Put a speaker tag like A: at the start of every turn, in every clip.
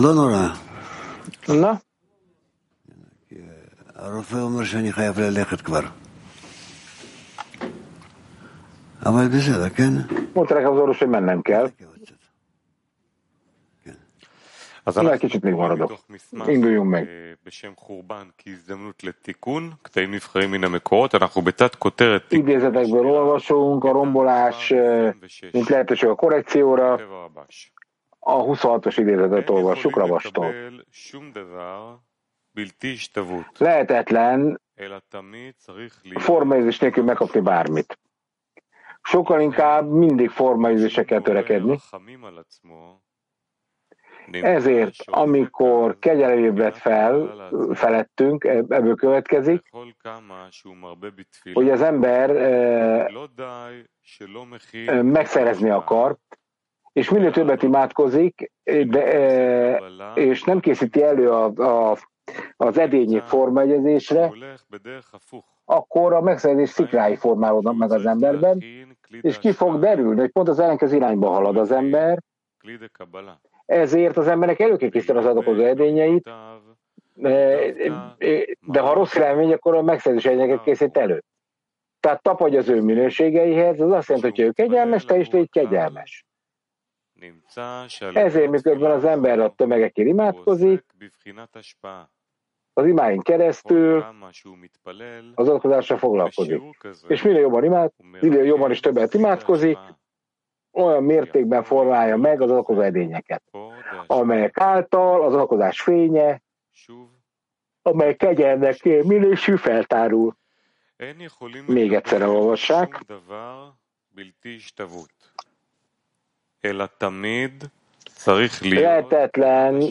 A: לא נורא.
B: לא.
A: הרופא אומר שאני חייב ללכת כבר. אבל בסדר, כן?
B: הוא צריך לחזור שמנהם, כן?
C: אז אנחנו מתוך מסמך אה, בשם חורבן כהזדמנות לתיקון, קטעים נבחרים מן המקורות, אנחנו בתת כותרת תיקון.
B: אידיאזתק ברור, שום קרומבולש, נתלעת שוב הקורקציורה. A 26-os idézetet olvassuk Ravastól. Lehetetlen formaizés nélkül megkapni bármit. Sokkal inkább mindig formaizésekkel törekedni. Ezért, amikor kegyelem fel, felettünk, e-, ebből következik, hogy az ember eh, megszerezni akar, és minél többet imádkozik, de, e, és nem készíti elő a, a, az edényi formaegyezésre, akkor a megszerzés szikrái formálódnak meg az emberben, és ki fog derülni, hogy pont az ellenkező irányba halad az ember, ezért az embernek elő kell készíteni az adakozó edényeit, e, e, de ha rossz remény, akkor a megszerzés edényeket készít elő. Tehát tapadj az ő minőségeihez, az azt jelenti, hogy ő kegyelmes, te is légy kegyelmes. Ezért, miközben az ember a tömegekért imádkozik, az imáin keresztül az adakozással foglalkozik. És minél jobban imád, minél jobban és többet imádkozik, olyan mértékben formálja meg az adakozó edényeket, amelyek által az adakozás fénye, amely kegyelnek minősül feltárul.
C: még egyszer olvassák.
B: Lehetetlen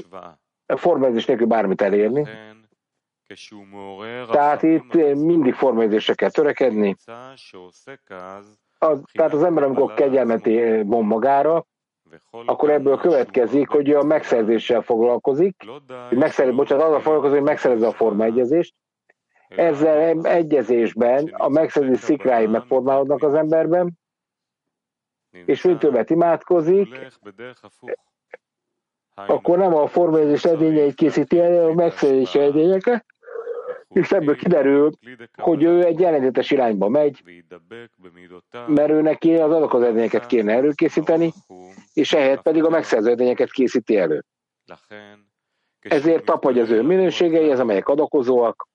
B: formáizés nélkül bármit elérni. Tehát itt mindig formáizésre kell törekedni. Az, tehát az ember, amikor kegyelmet von magára, akkor ebből következik, hogy a megszerzéssel foglalkozik, hogy megszerez, bocsánat, azzal foglalkozik, hogy megszerezze a formaegyezést. Ezzel egyezésben a megszerzés szikrái megformálódnak az emberben, és mint többet imádkozik, akkor nem a formaegyezés edényeit készíti el, a megszerzés edényeket, és ebből kiderül, hogy ő egy ellentétes irányba megy, mert ő neki az adok az edényeket kéne előkészíteni, és ehhez pedig a megszerző edényeket készíti elő. Ezért tapadj az ő minőségei, ez amelyek adakozóak,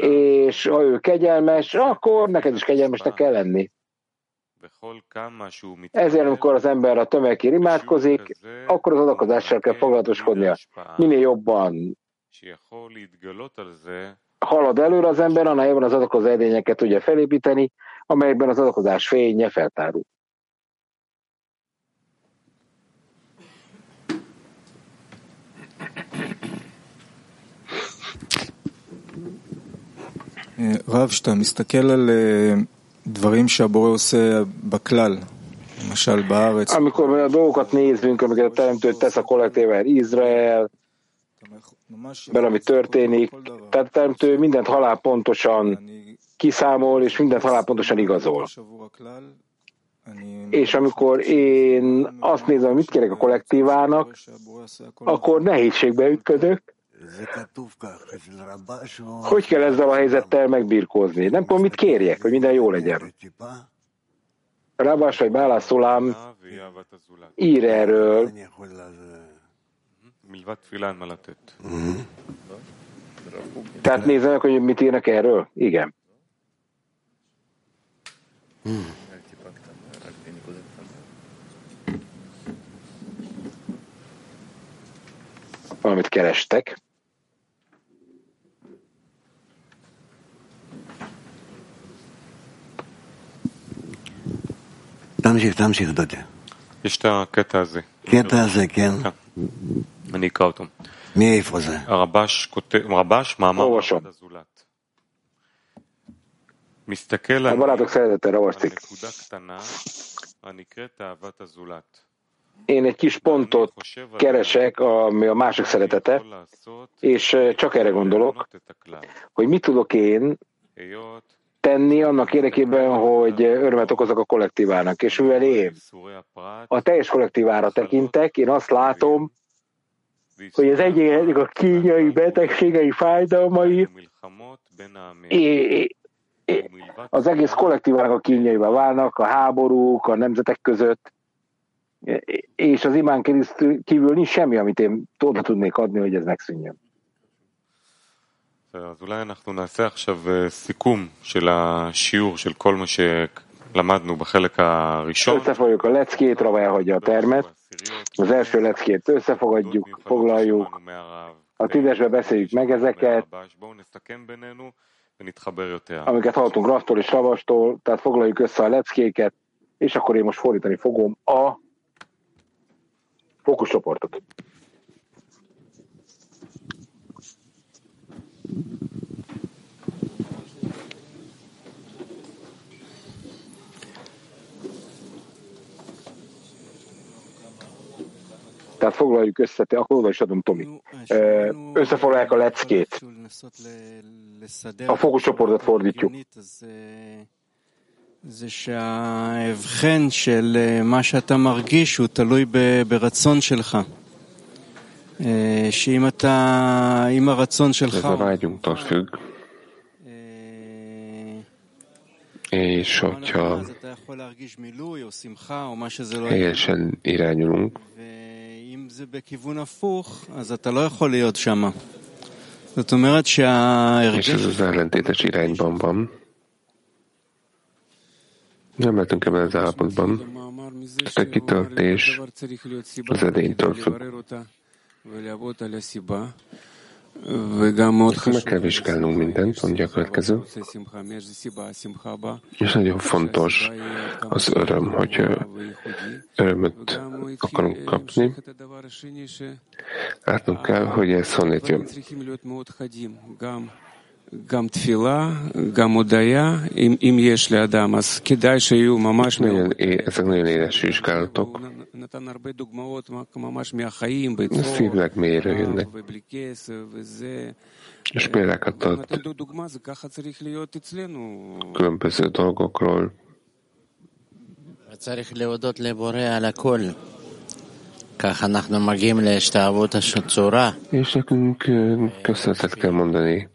B: és ha ő kegyelmes, akkor neked is kegyelmesnek kell lenni. Ezért, amikor az ember a tömegért imádkozik, akkor az adakozással kell foglalatoskodnia. Minél jobban halad előre az ember, annál jobban az adakozó edényeket tudja felépíteni, amelyekben az adakozás fénye feltárul.
D: רב, כשאתה מסתכל על אה, דברים שהבורא עושה בכלל, למשל בארץ,
B: Amikor mi a dolgokat nézünk, amiket a Teremtő tesz a kollektível Izrael,
D: ממש
B: ben ami történik,
D: כל דבר.
B: tehát a Teremtő mindent halálpontosan
D: אני
B: kiszámol, és mindent halálpontosan igazol.
D: עבור הכלל, אני
B: És amikor én azt nézem, hogy mit kérek a kollektívának,
D: שהבורא עושה הכל
B: akkor nehézségbe ütközök, Hogy kell ezzel a helyzettel megbirkózni? Nem tudom, mit kérjek, hogy minden jó legyen. Rabás vagy Bálá Szolám ír erről.
C: Mhm.
B: Tehát nézem hogy mit írnak erről? Igen. Hmm. Valamit kerestek.
A: תמשיך, תמשיך, דודי.
C: יש את הקטע הזה.
A: קטע הזה, כן.
C: אני אקרא אותו.
A: מאיפה זה?
C: הרבש כותב, רבש, מאמר
B: או, רשום.
C: אהבת הזולת. מסתכל
B: A
C: על
B: barátok szeretettel
C: על
B: ravaszik.
C: נקודה קטנה הנקראת אהבת הזולת.
B: Én egy kis pontot keresek, ami a másik szeretete,
C: יכול לעשות
B: és eh, csak erre gondolok,
C: לשנות את הכלל.
B: hogy mit tudok én
C: היות
B: tenni annak érdekében, hogy örömet okozok a kollektívának. És mivel én a teljes kollektívára tekintek, én azt látom, hogy az egyik a kínjai betegségei, fájdalmai az egész kollektívának a kínjaiba válnak, a háborúk, a nemzetek között, és az imán kívül nincs semmi, amit én oda tudnék adni, hogy ez megszűnjön.
C: אז אולי אנחנו נעשה עכשיו סיכום של השיעור של כל מה שלמדנו בחלק הראשון.
B: Összefogjuk a leckét, Rava elhagyja a termet. Az első leckét összefogadjuk, foglaljuk. A tízesbe beszéljük meg ezeket, amiket hallottunk Rasztól és Ravastól, tehát foglaljuk össze a leckéket, és akkor én most fordítani fogom a fókuszcsoportot. Tehát foglaljuk össze, akkor oda is adom Tomi. Összefoglalják a leckét. A fókuszcsoportot fordítjuk.
E: זה שההבחן של מה שאתה מרגיש הוא תלוי ברצון שלך. Ez a vágyunktól függ.
F: És hogyha helyesen irányulunk, és ez az ellentétes irányban van. Nem lehetünk ebben az állapotban. A kitöltés az edénytől függ. Meg kell vizsgálnunk mindent, mondja a következő. És nagyon fontos az öröm, hogy örömöt akarunk kapni. Látnunk kell, hogy ez honnét jön.
E: גם תפילה, גם הודיה, אם, אם יש לאדם, אז כדאי שיהיו ממש... נתן הרבה דוגמאות ממש מהחיים,
F: בצור,
G: אה, ובלי כסף, וזה... Spēlēk atdot. Kļūt bez drogo kroļu.
F: És nekünk köszönetet kell mondani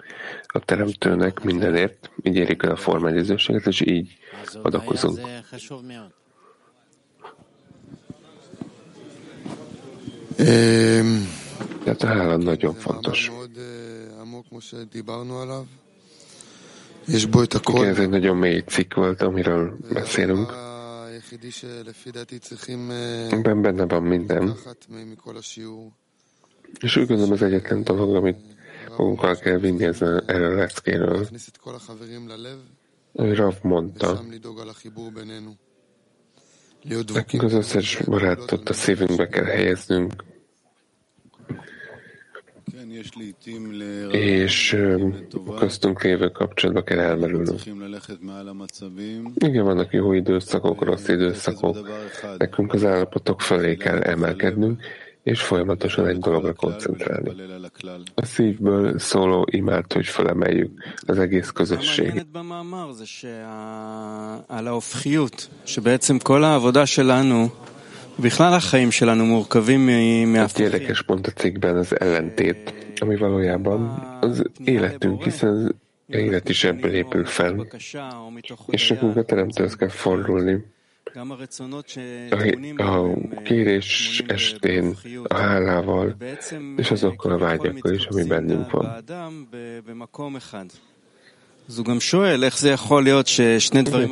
F: a Teremtőnek mindenért, így érik el a formányzőséget, és így adakozunk. Tehát a hála nagyon fontos. Igen, ez egy nagyon mély cikk volt, amiről beszélünk. Ebben benne van minden. És úgy gondolom az egyetlen dolog, amit magunkkal kell vinni ezen, erre a leckéről. Ahogy Rav mondta, nekünk az összes barátot a szívünkbe kell helyeznünk, és köztünk lévő kapcsolatba kell elmerülnünk. Igen, vannak jó időszakok, rossz időszakok. Nekünk az állapotok felé kell emelkednünk, és folyamatosan egy dologra koncentrálni. A szívből szóló imát, hogy felemeljük az egész közösség. Egy érdekes pont a cikkben az ellentét, ami valójában az életünk, hiszen az élet is ebből épül fel, és nekünk a teremtőhöz kell fordulni. A, a kérés estén a hálával és azokkal a vágyakkal is, ami bennünk van.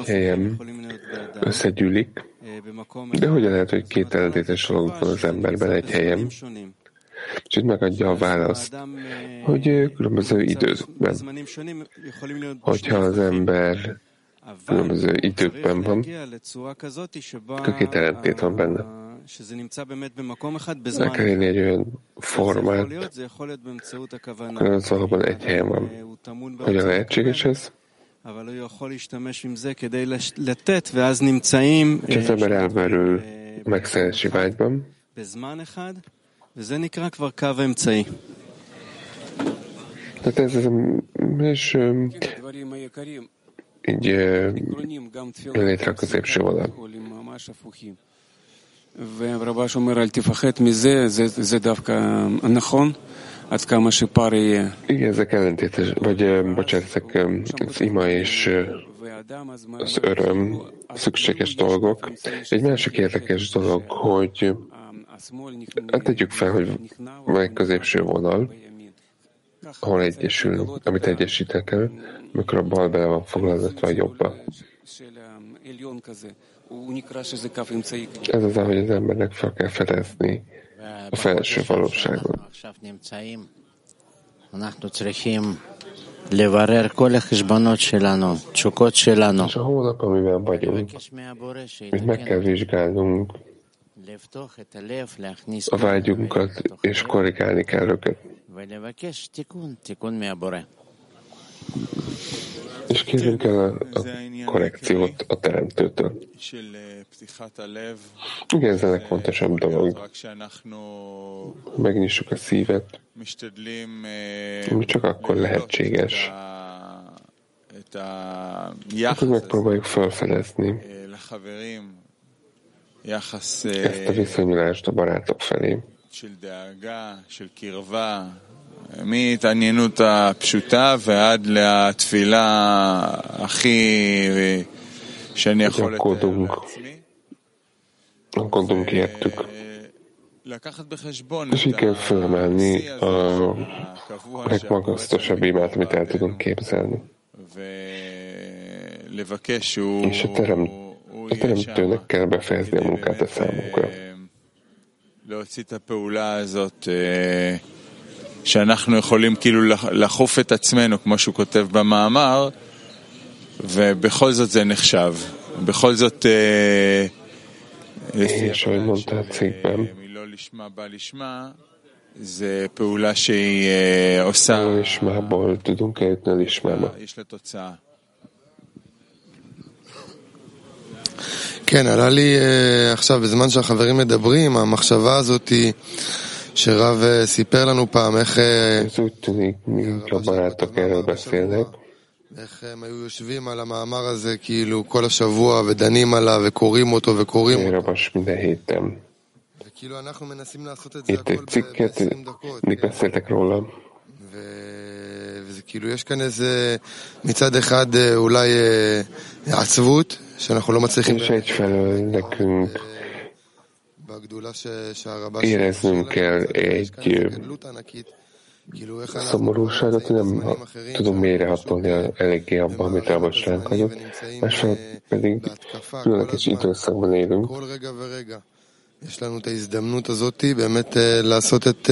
F: Helyen összegyűlik, de hogyan lehet, hogy két ellentétes dolog van az emberben egy helyen? És itt megadja a választ, hogy különböző időkben. Hogyha az ember különböző időkben van, akkor két ellentét van benne. Meg kell élni egy olyan formát, az valóban egy helyen van. Hogyan lehetséges ez? אבל הוא יכול להשתמש עם זה כדי לתת, ואז נמצאים... אה, אבל הוא אה, מקצה
H: שבעה אצבעים.
E: בזמן אחד, וזה נקרא כבר קו אמצעי.
F: יש... идея
H: литра Кузепшивала. והרבה שומר, אל תפחד מזה, זה דווקא נכון.
F: Igen, ezek ellentétes, vagy bocsánat, ezek az ima és az öröm szükséges dolgok. Egy másik érdekes dolog, hogy hát tegyük fel, hogy van egy középső vonal, ahol egyesül, amit egyesítek el, mikor a bal bele van foglalva a jobba. Ez az, hogy az embernek fel kell fedezni a felső valóságot. És a hónap, amiben vagyunk, hogy meg kell vizsgálnunk a vágyunkat, és korrigálni kell őket. És kérjünk el a, a korrekciót a teremtőtől. Igen, ez a legfontosabb dolog. Megnyissuk a szívet, ami csak akkor lehetséges. Akkor megpróbáljuk felfedezni ezt a viszonyulást a barátok felé.
I: מהתעניינות הפשוטה ועד לתפילה הכי שאני יכול לתאר לעצמי. לקחת בחשבון
F: és így kell felemelni a legmagasztosabb imát, amit el tudunk képzelni. És a, terem, a teremtőnek kell befejezni a munkát a számunkra.
I: שאנחנו יכולים כאילו לחוף את עצמנו, כמו שהוא כותב במאמר, ובכל זאת זה נחשב. בכל זאת, és ahogy mondta זה פעולה שהיא אה, עושה... לא נשמע בו, תדעו כעת נא לשממה. אה, יש לה תוצאה.
J: כן, עלה לי אה, עכשיו, בזמן שהחברים מדברים, המחשבה הזאתי... שרב סיפר לנו פעם איך... זאת, כלומר, התוקר בסרט. איך הם היו יושבים על המאמר הזה כאילו כל השבוע ודנים עליו וקוראים אותו וקוראים אותו. וכאילו אנחנו מנסים לעשות את זה הכל ב-20 דקות. וזה כאילו יש כאן איזה מצד אחד אולי עצבות שאנחנו לא מצליחים...
F: Éreznünk kell egy szomorúságot, nem tudunk mélyrehatolni eléggé abban, amit Rabos ránk hagyott, másfél pedig különleges időszakban élünk.
J: יש לנו את ההזדמנות הזאת באמת לעשות את,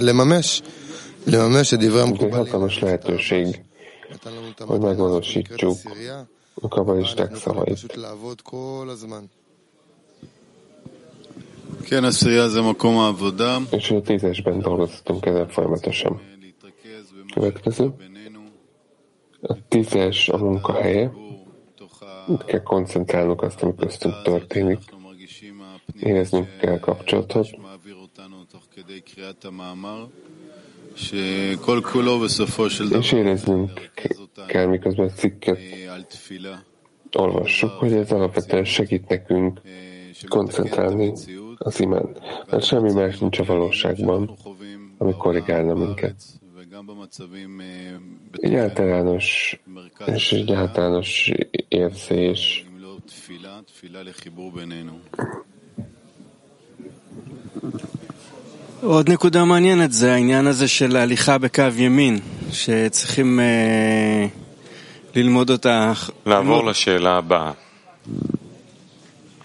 J: לממש, לממש את דברי המקובלים.
F: hatalmas lehetőség, hogy megvalósítsuk a kabalisták szavait. És a tízesben dolgoztunk ezen folyamatosan. Következő. A tízes a munkahelye. Itt kell koncentrálnunk azt, ami köztünk történik. Éreznünk kell kapcsolatot. És éreznünk kell, miközben a cikket olvassuk, hogy ez alapvetően segít nekünk koncentrálni az imán, mert semmi más nincs a valóságban, ami korrigálna minket. Egy általános és egy általános érzés,
E: עוד נקודה מעניינת זה העניין הזה של ההליכה בקו ימין, שצריכים אה, ללמוד אותה.
C: לעבור לשאלה הבאה.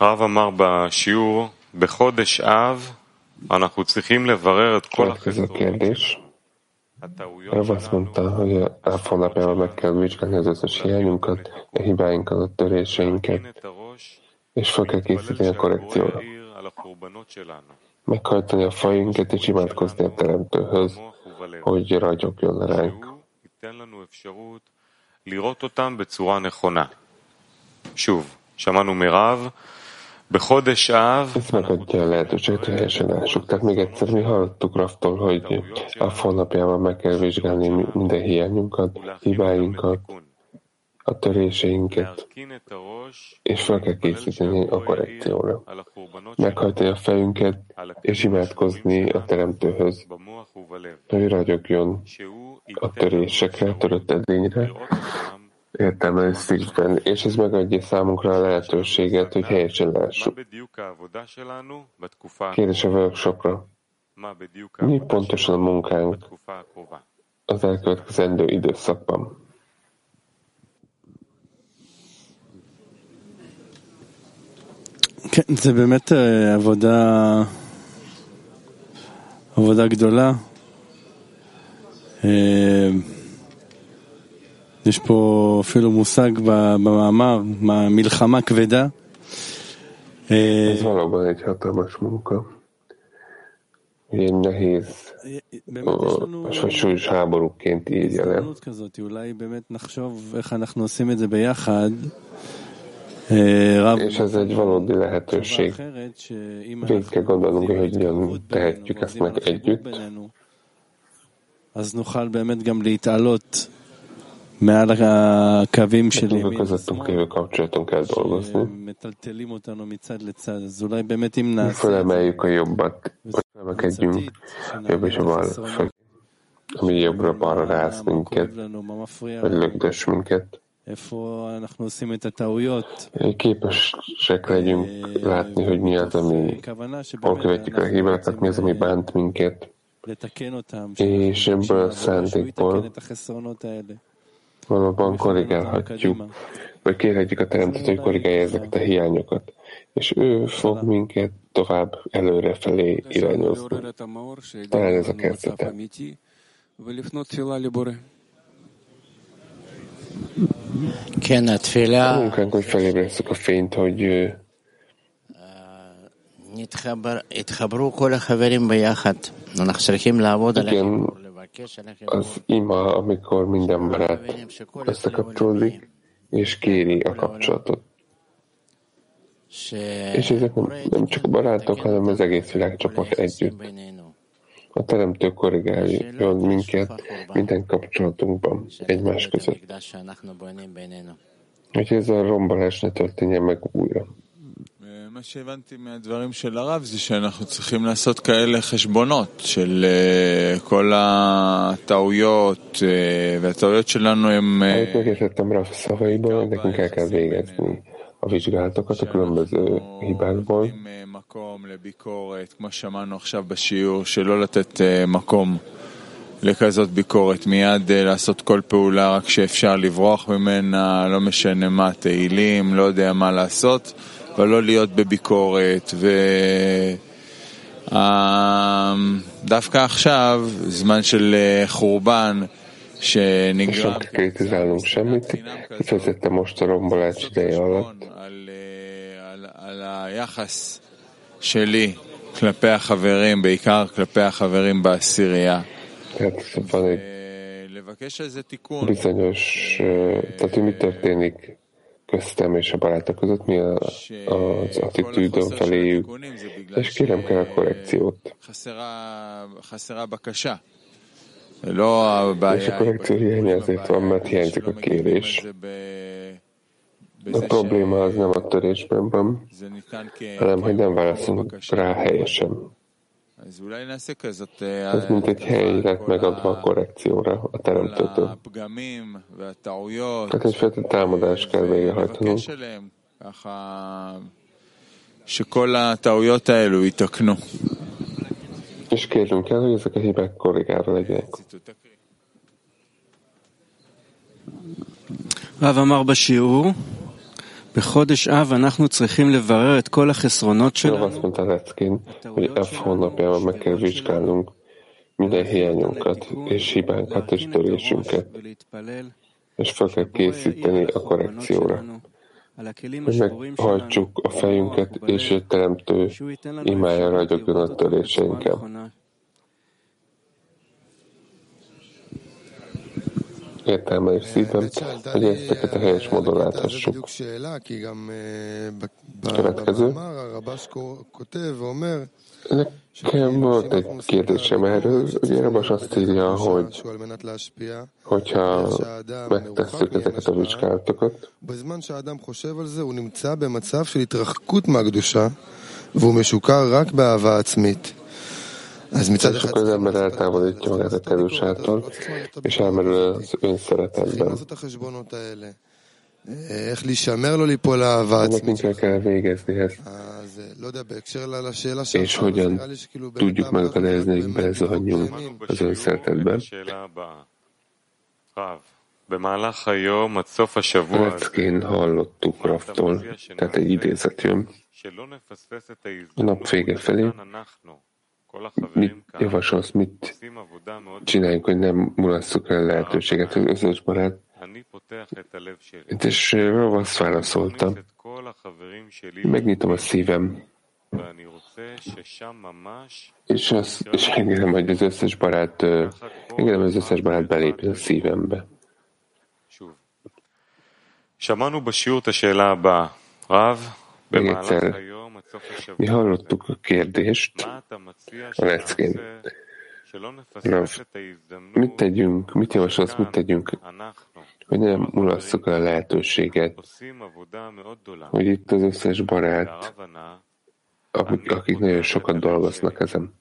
C: הרב אמר בשיעור בחודש אב אנחנו צריכים לברר את כל החסרונות.
F: Rav azt mondta, hogy a honlapjával meg kell vizsgálni az összes hiányunkat, a hibáinkat, a töréseinket, és fel kell készíteni a korrekcióra. Meghajtani a fajunkat és imádkozni a Teremtőhöz, hogy ragyogjon le ránk.
C: לראות אותם בצורה נכונה. שוב, שמענו מרב
F: ez megadja a lehetőséget, hogy helyesen lássuk. Tehát még egyszer mi hallottuk Raftól, hogy a honlapjában meg kell vizsgálni minden hiányunkat, hibáinkat, a töréseinket, és fel kell készíteni a korrekcióra. Meghajtani a fejünket, és imádkozni a Teremtőhöz, hogy ragyogjon a törésekre, a törött edényre, értelmes szívben, és ez megadja számunkra a lehetőséget, hogy helyesen lássuk. Kérdés a workshopra. Mi pontosan a munkánk az elkövetkezendő időszakban?
K: כן, זה באמת עבודה, עבודה גדולה. יש פה אפילו מושג במאמר, מלחמה כבדה.
F: אה, זמן הרבה הכרת אה, אה, אולי באמת נחשוב איך אנחנו עושים את זה ביחד. יש איזה egy valódi lehetőség. Végig kell gondolnunk, hogy hogyan tehetjük ezt meg
K: אז נוכל באמת גם להתעלות Nekünk közöttünk lévő kapcsolaton kell dolgozni.
F: Fölemeljük a jobbat, hogy emelkedjünk jobb és a bal felé, ami jobbra-balra rász minket, vagy lögdös minket. Képesek legyünk látni, hogy mi az, ami hol követjük a hibákat, mi az, ami bánt minket, és ebből a szándékból valóban korrigálhatjuk, vagy kérhetjük a teremtőt, hogy korrigálja ezeket a hiányokat, és ő fog minket tovább előre felé irányozni. Talán ez a kezdete. A munkánk, hogy felébresszük a fényt, hogy
G: התחברו כל החברים ביחד. אנחנו צריכים לעבוד על
F: az ima, amikor minden barát összekapcsolódik, és kéri a kapcsolatot. És ezek nem, nem csak barátok, hanem az egész világcsapat együtt. A Teremtő korrigáljon minket minden kapcsolatunkban egymás között. Hogy ez a rombolás ne történjen meg újra.
I: מה שהבנתי מהדברים של הרב זה שאנחנו צריכים לעשות כאלה חשבונות של כל הטעויות, והטעויות שלנו הם...
F: Megértettem Rav szavaiból, nekünk el kell végezni a vizsgálatokat a különböző hibákból.
I: מקום לביקורת, כמו שמענו עכשיו בשיעור, שלא לתת מקום לכזאת ביקורת, מיד לעשות כל פעולה רק שאפשר לברוח ממנה, לא משנה מה, תהילים, לא יודע מה לעשות. ולא להיות בביקורת, ו... אמ, דווקא עכשיו, זמן של אה, חורבן, שנגרם... אה, על היחס שלי כלפי החברים, בעיקר כלפי החברים בעשירייה. אה, לבקש על זה תיקון.
F: Ты знаешь, köztem és a barátok között, mi a, az attitűdöm feléjük, és kérem kell a korrekciót. És a korrekció hiánya azért van, mert hiányzik a kérés. A probléma az nem a törésben van, hanem hogy nem válaszolunk rá helyesen. Ez mint egy helyzet megadva a korrekcióra, a teremtőtől. Hát egyfajta támadást kell végrehajtanunk. És kérünk el, hogy ezek a hibák korrigálva legyenek.
E: Rav amar b'shiur, בחודש אב אנחנו צריכים לברר את כל החסרונות שלנו.
F: Azt mondta Leckin, hogy F hónapjában meg kell vizsgálnunk minden hiányunkat, és hibánkat, és törésünket, és fel kell készíteni a korrekcióra. Hogy meghajtsuk a fejünket, és egy teremtő imája ragyogjon a töréseinkkel. értelme és szívem, hogy ezeket a helyes módon láthassuk. Következő. Nekem volt egy kérdésem erről. Ugye Rabas azt írja, hogy hogyha megtesszük ezeket a vizsgálatokat,
J: והוא משוקר רק באהבה עצמית.
F: ez csak az ember eltávolítja magát a kedvusától, és elmerül az önszeretetben. Ennek mindjárt kell végezni ezt. És hogyan tudjuk megakadályozni, hogy bezuhanjunk az önszeretetben? Leckén hallottuk Raftól, tehát egy idézet jön. A nap vége felé mit javasolsz, mit csináljunk, hogy nem mulasszuk el lehetőséget az összes barát? És Rav azt válaszolta, megnyitom a szívem, és, az, és engedem, hogy az összes barát, engedem, az összes barát belépjen a szívembe. Még egyszer mi hallottuk a kérdést a leckén. Rav, mit tegyünk, mit javasolsz, mit tegyünk, hogy nem mulasszuk a lehetőséget, hogy itt az összes barát, akik, akik nagyon sokat dolgoznak ezen.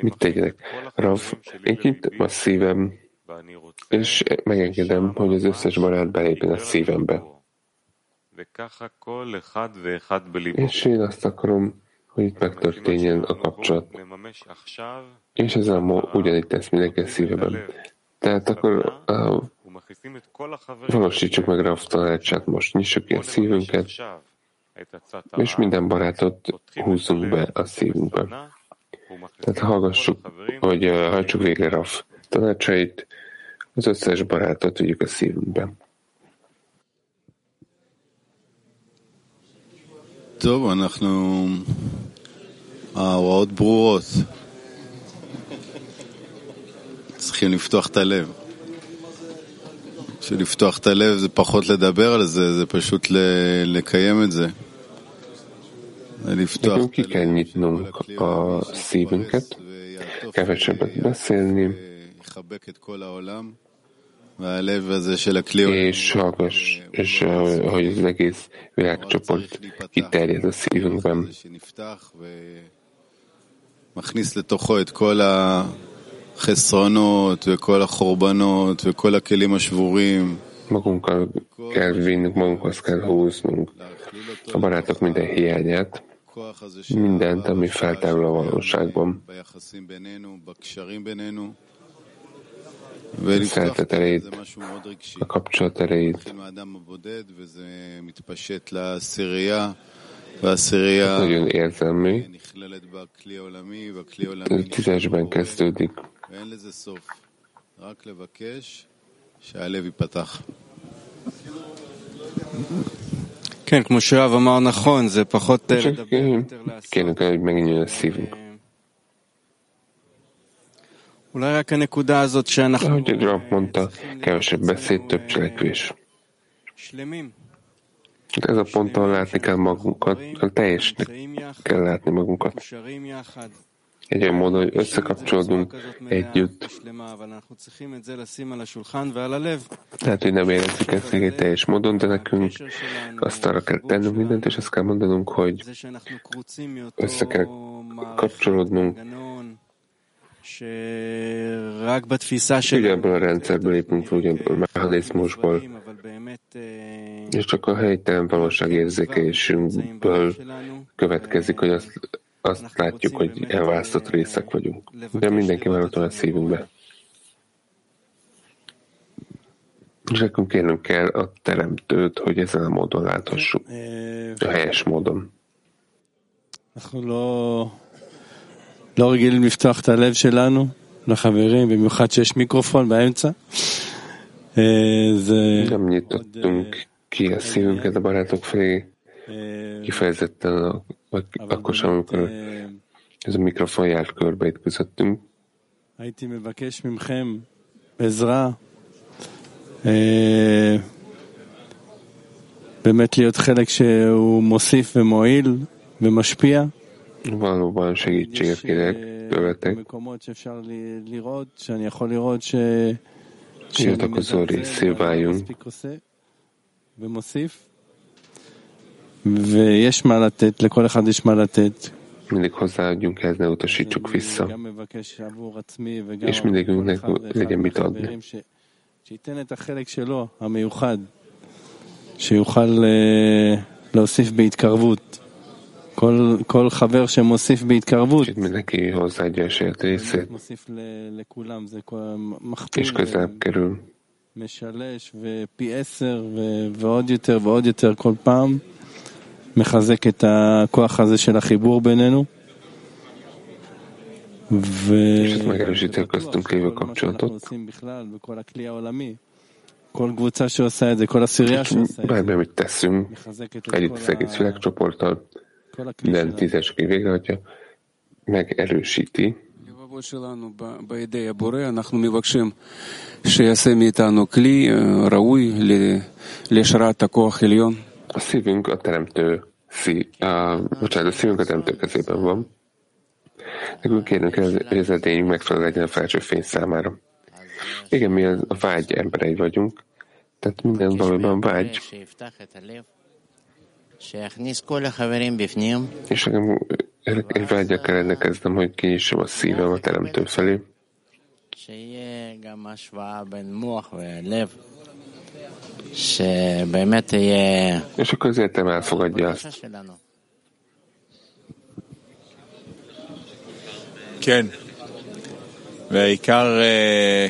F: Mit tegyenek? Rav, én kinyitom a szívem, és megengedem, hogy az összes barát belépjen a szívembe. És én azt akarom, hogy itt megtörténjen a kapcsolat. És ez a ugyanígy tesz mindenki szíveben. Tehát akkor uh, valósítsuk meg a tanácsát most, nyissuk ki a szívünket, és minden barátot húzzunk be a szívünkbe. Tehát hallgassuk, hogy uh, hajtsuk végre Raf tanácsait, az összes barátot vigyük a szívünkbe.
L: טוב, אנחנו... ההוראות ברורות. צריכים לפתוח את הלב. שלפתוח את הלב זה פחות לדבר על זה, זה פשוט לקיים את זה. זה לפתוח את
F: הלב.
L: יחבק את כל העולם. és hallgass, és hogy az egész világcsoport kiterjed a szívünkben. מכניס לתוכו את כל החסרונות וכל החורבנות וכל הכלים השבורים. Magunkkal kell vinnünk, magunkhoz kell húznunk a barátok minden hiányát, mindent, ami feltárul a valóságban ולפתוח את הרעיד, הקפצ'ות הרעיד. מתחיל מהאדם הבודד וזה מתפשט לעשירייה, והעשירייה נכללת בכלי העולמי, בכלי העולמי נכללת לקפצ'ו ואין לזה סוף. רק לבקש שהלב ייפתח.
E: כן, כמו שאב אמר נכון, זה פחות
F: לדבר, יותר לעשות. כן, megnyílni a szívünk. Ahogy egy Rav mondta, kevesebb beszéd, több cselekvés. Ez a pont, ahol látni kell magunkat, teljesnek kell látni magunkat. Egy olyan módon, hogy összekapcsolódunk együtt. Tehát, hogy nem érezzük ezt egy teljes módon, de nekünk azt arra kell tennünk mindent, és azt kell mondanunk, hogy össze kell kapcsolódnunk Ugyanabból a rendszerből lépünk, ugyanabból a mechanizmusból, és csak a helytelen valóságérzékelésünkből következik, hogy azt, azt látjuk, hogy elválasztott részek vagyunk. De mindenki már ott van a szívünkbe. És nekünk kérnünk kell a teremtőt, hogy ezen a módon láthassuk. A helyes módon.
K: לא רגילים לפתוח את הלב שלנו לחברים, במיוחד שיש מיקרופון באמצע.
F: אה, זה... אה, כי עשינו כדברה תוקפי יפזת, הכל שם, איזה מיקרופון יעל כבר כזאת.
K: הייתי מבקש מכם עזרה, אה, באמת להיות חלק שהוא מוסיף ומועיל ומשפיע.
F: Valóban segítséget kérek tőletek. Tiltakozó részé váljunk.
K: ויש מה לתת, לכל אחד יש מה לתת.
F: Mindig hozzáadjunk ehhez, ne utasítsuk vissza. És mindegyikünknek legyen mit adni.
K: שיוכל להוסיף בהתקרבות. כל, כל חבר שמוסיף בהתקרבות, מוסיף לכולם, זה מכפיל, משלש ופי עשר ועוד יותר ועוד יותר כל פעם, מחזק את הכוח הזה של החיבור בינינו. ו... כל קבוצה שעושה את זה, כל עשירייה שעושה את זה, מחזקת את כל ה...
F: minden tízes végrehajtja, megerősíti. A szívünk a teremtő, szí, a, bocsánat, a szívünk a teremtő kezében van. Nekünk kérünk, hogy az edényünk megfelelő legyen a felső fény számára. Igen, mi a vágy emberei vagyunk, tehát minden valóban vágy. És nekem egy vágya kell rendelkeznem, hogy kinyissam a szívem a teremtő felé. És akkor az értem elfogadja azt.
I: כן, והעיקר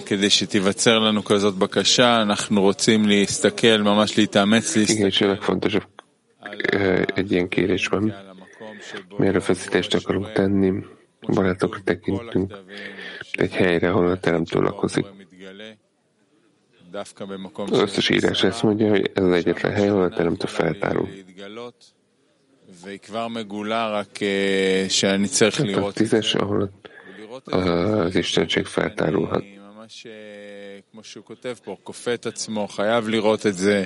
I: כדי שתיווצר לנו כזאת בקשה, אנחנו רוצים להסתכל, ממש להתאמץ, להסתכל.
F: egy ilyen kérésben. Mi erőfeszítést akarunk tenni, barátokra tekintünk, egy helyre, ahol a teremtő lakozik. Az összes írás ezt mondja, hogy ez az egyetlen hely, ahol a teremtő feltárul. Tehát a tízes, ahol az Istenség feltárulhat.
I: כמו שהוא כותב פה, כופה את עצמו, חייב lirot את זה.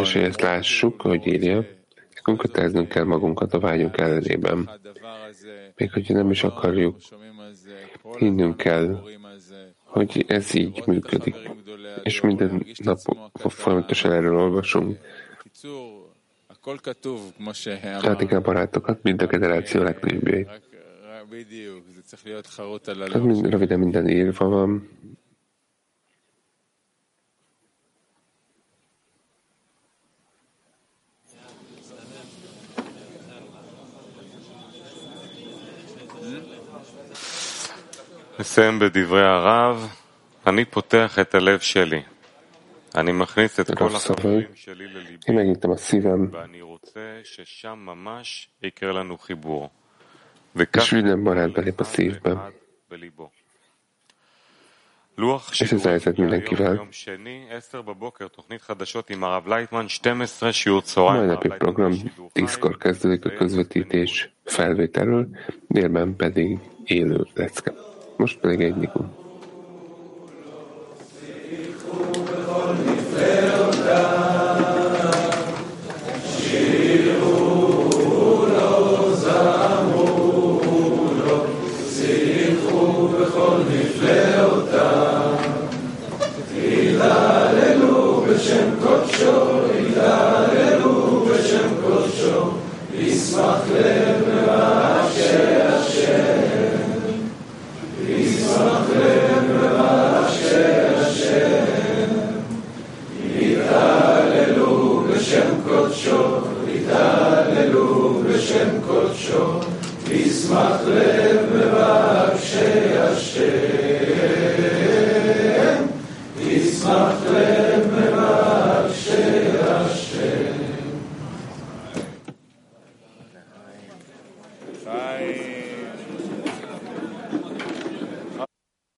F: És hogy ezt lássuk, hogy írja, nekünk kell magunkat a vágyunk ellenében. Még hogyha nem is akarjuk, hinnünk kell, hogy ez így működik. És minden nap folyamatosan erről olvasunk. Tehát igen, barátokat, mind a generáció legnagyobbjai. Tehát röviden minden írva van,
C: נסיים בדברי הרב. אני פותח את הלב שלי. אני מכניס את כל החברים שלי לליבי, ואני רוצה ששם ממש יקרה לנו חיבור. וכך בליבו. לוח שיעור יום שני, עשר בבוקר, תוכנית חדשות עם הרב לייטמן, 12 שיעור צהריים.
F: Mai napi program 10-kor kezdődik a közvetítés felvételről, délben pedig élő lecke. Most pedig